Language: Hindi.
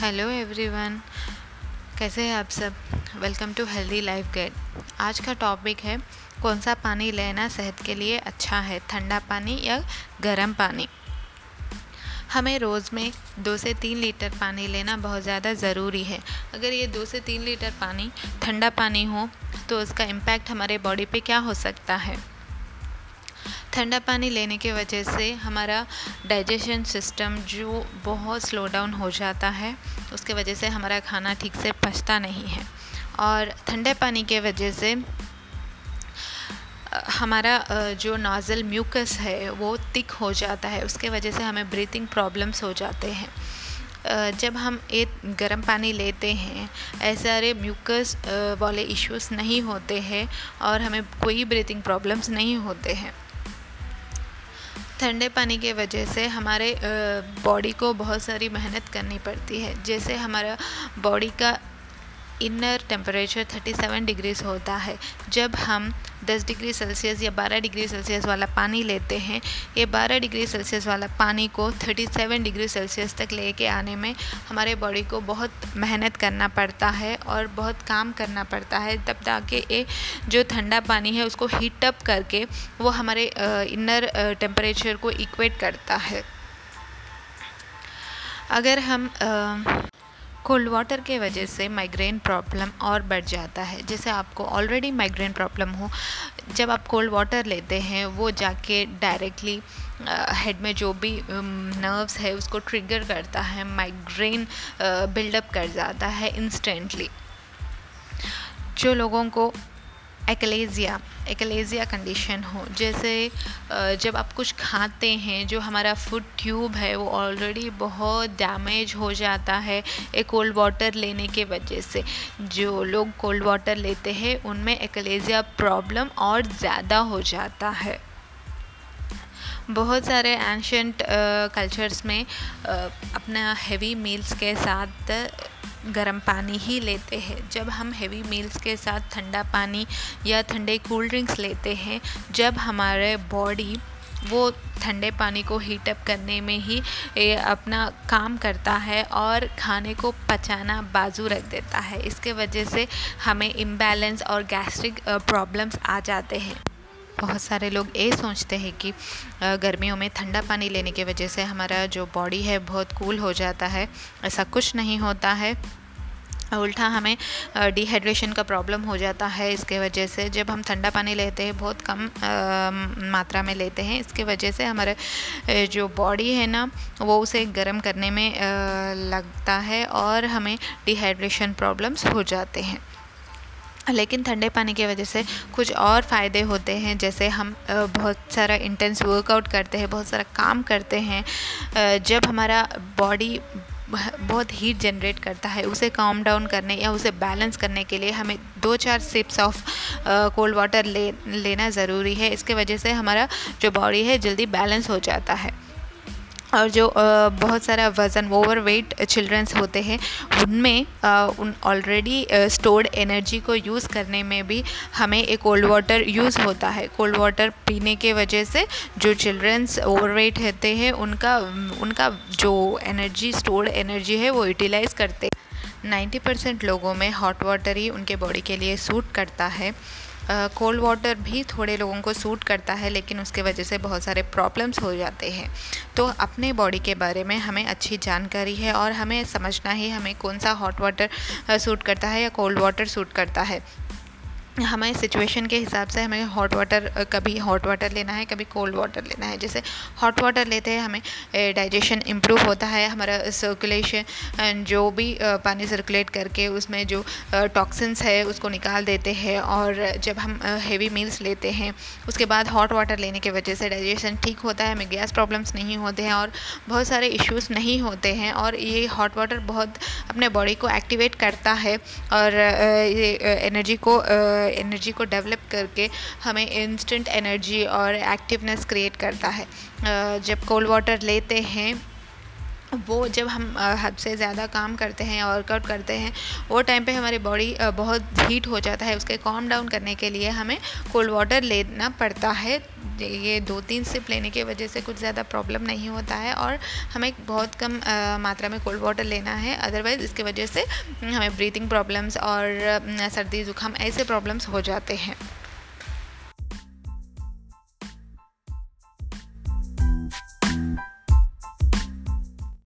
हेलो एवरीवन कैसे हैं आप सब? Welcome to healthy life guide आज का टॉपिक है कौन सा पानी लेना सेहत के लिए अच्छा है? ठंडा पानी या गर्म पानी? हमें रोज़ में दो से तीन लीटर पानी लेना बहुत ज़्यादा ज़रूरी है। अगर ये दो से तीन लीटर पानी ठंडा पानी हो तो उसका इम्पैक्ट हमारे बॉडी पे क्या हो सकता है? ठंडा पानी लेने की वजह से हमारा डाइजेशन सिस्टम जो बहुत स्लो डाउन हो जाता है, उसके वजह से हमारा खाना ठीक से पचता नहीं है। और ठंडे पानी के वजह से हमारा जो नाजल म्यूकस है, वो तिक हो जाता है। उसके वजह से हमें ब्रीथिंग प्रॉब्लम्स हो जाते हैं। जब हम एक गर्म पानी लेते हैं, ऐसे सारे म्यूकस वाले इश्यूज़ नहीं होते हैं और हमें कोई ब्रीथिंग प्रॉब्लम्स नहीं होते हैं। ठंडे पानी के वजह से हमारे बॉडी को बहुत सारी मेहनत करनी पड़ती है। जैसे हमारा बॉडी का इनर टेम्परेचर 37 डिग्रीज होता है। जब हम 10 डिग्री सेल्सियस या 12 डिग्री सेल्सियस वाला पानी लेते हैं ये 12 डिग्री सेल्सियस वाला पानी को 37 डिग्री सेल्सियस तक लेके आने में हमारे बॉडी को बहुत मेहनत करना पड़ता है और बहुत काम करना पड़ता है। तब ताकि ये जो ठंडा पानी है उसको हीट अप करके वो हमारे इनर टेम्परेचर को इक्वेट करता है। अगर हम आ, कोल्ड वाटर के वजह से माइग्रेन प्रॉब्लम और बढ़ जाता है। जैसे आपको ऑलरेडी माइग्रेन प्रॉब्लम हो, जब आप कोल्ड वाटर लेते हैं, वो जाके डायरेक्टली हेड में जो भी नर्व्स है, उसको ट्रिगर करता है माइग्रेन बिल्डअप कर जाता है इंस्टेंटली जो लोगों को एकलेजिया एकलेजिया कंडीशन हो। जैसे जब आप कुछ खाते हैं, जो हमारा फ़ूड ट्यूब है, वो ऑलरेडी बहुत डैमेज हो जाता है एक कोल्ड वाटर लेने के वजह से। जो लोग कोल्ड वाटर लेते हैं, उनमें एकलेजिया प्रॉब्लम और ज़्यादा हो जाता है। बहुत सारे एंशंट कल्चर्स में अपना हेवी मील्स के साथ गर्म पानी ही लेते हैं। जब हम हेवी मील्स के साथ ठंडा पानी या ठंडे कोल्ड ड्रिंक्स लेते हैं जब हमारे बॉडी वो ठंडे पानी को हीट अप करने में ही ए, अपना काम करता है और खाने को पचाना बाजू रख देता है। इसके वजह से हमें इम्बैलेंस और गैस्ट्रिक प्रॉब्लम्स आ जाते हैं। बहुत सारे लोग ये सोचते हैं कि गर्मियों में ठंडा पानी लेने की वजह से हमारा जो बॉडी है बहुत कूल हो जाता है। ऐसा कुछ नहीं होता है। उल्टा हमें डिहाइड्रेशन का प्रॉब्लम हो जाता है इसके वजह से। जब हम ठंडा पानी लेते हैं बहुत कम आ, मात्रा में लेते हैं इसके वजह से हमारे जो बॉडी है ना वो उसे गर्म करने में आ, लगता है और हमें डिहाइड्रेशन प्रॉब्लम्स हो जाते हैं। लेकिन ठंडे पानी की वजह से कुछ और फ़ायदे होते हैं, जैसे हम बहुत सारा इंटेंस वर्कआउट करते हैं, बहुत सारा काम करते हैं जब हमारा बॉडी बहुत हीट जनरेट करता है, उसे काम डाउन करने या उसे बैलेंस करने के लिए हमें दो चार सिप्स ऑफ़ कोल्ड वाटर ले, लेना ज़रूरी है। इसके वजह से हमारा जो बॉडी है जल्दी बैलेंस हो जाता है। और जो बहुत सारा वज़न ओवर वेट चिल्ड्रंस होते हैं, उनमें उन ऑलरेडी स्टोर्ड एनर्जी को यूज़ करने में भी हमें एक कोल्ड वाटर यूज़ होता है। कोल्ड वाटर पीने के वजह से जो चिल्ड्रंस ओवर वेट रहते हैं, उनका उनका जो एनर्जी स्टोर्ड एनर्जी है, वो यूटिलाइज़ करते नाइन्टी परसेंट लोगों में हॉट वाटर ही उनके बॉडी के लिए सूट करता है। कोल्ड वाटर भी थोड़े लोगों को सूट करता है, लेकिन उसके वजह से बहुत सारे प्रॉब्लम्स हो जाते हैं। तो अपने बॉडी के बारे में हमें अच्छी जानकारी है और हमें समझना ही, हमें कौन सा हॉट वाटर सूट करता है या कोल्ड वाटर सूट करता है। हमें सिचुएशन के हिसाब से हमें हॉट वाटर कभी हॉट वाटर लेना है, कभी कोल्ड वाटर लेना है। जैसे हॉट वाटर लेते हैं, हमें डाइजेशन इम्प्रूव होता है, हमारा सर्कुलेशन जो भी पानी सर्कुलेट करके उसमें जो टॉक्सिन्स है, उसको निकाल देते हैं। और जब हम हेवी मील्स लेते हैं, उसके बाद हॉट वाटर लेने की वजह से डाइजेशन ठीक होता है, हमें गैस प्रॉब्लम्स नहीं होते हैं, और बहुत सारे इश्यूज़ नहीं होते हैं। और ये हॉट वाटर बहुत अपने बॉडी को एक्टिवेट करता है, और ये एनर्जी को एनर्जी को डेवलप करके हमें इंस्टेंट एनर्जी और एक्टिवनेस क्रिएट करता है। जब कोल्ड वाटर लेते हैं वो जब हम हद से ज़्यादा काम करते हैं वर्कआउट करते हैं, वो टाइम पे हमारी बॉडी बहुत हीट हो जाता है। उसके कॉम डाउन करने के लिए हमें कोल्ड वाटर लेना पड़ता है। ये दो तीन सिप लेने की वजह से कुछ ज़्यादा प्रॉब्लम नहीं होता है और हमें बहुत कम मात्रा में कोल्ड वाटर लेना है। अदरवाइज़ इसकी वजह से हमें ब्रीथिंग प्रॉब्लम्स और सर्दी, ज़ुकाम ऐसे प्रॉब्लम्स हो जाते हैं।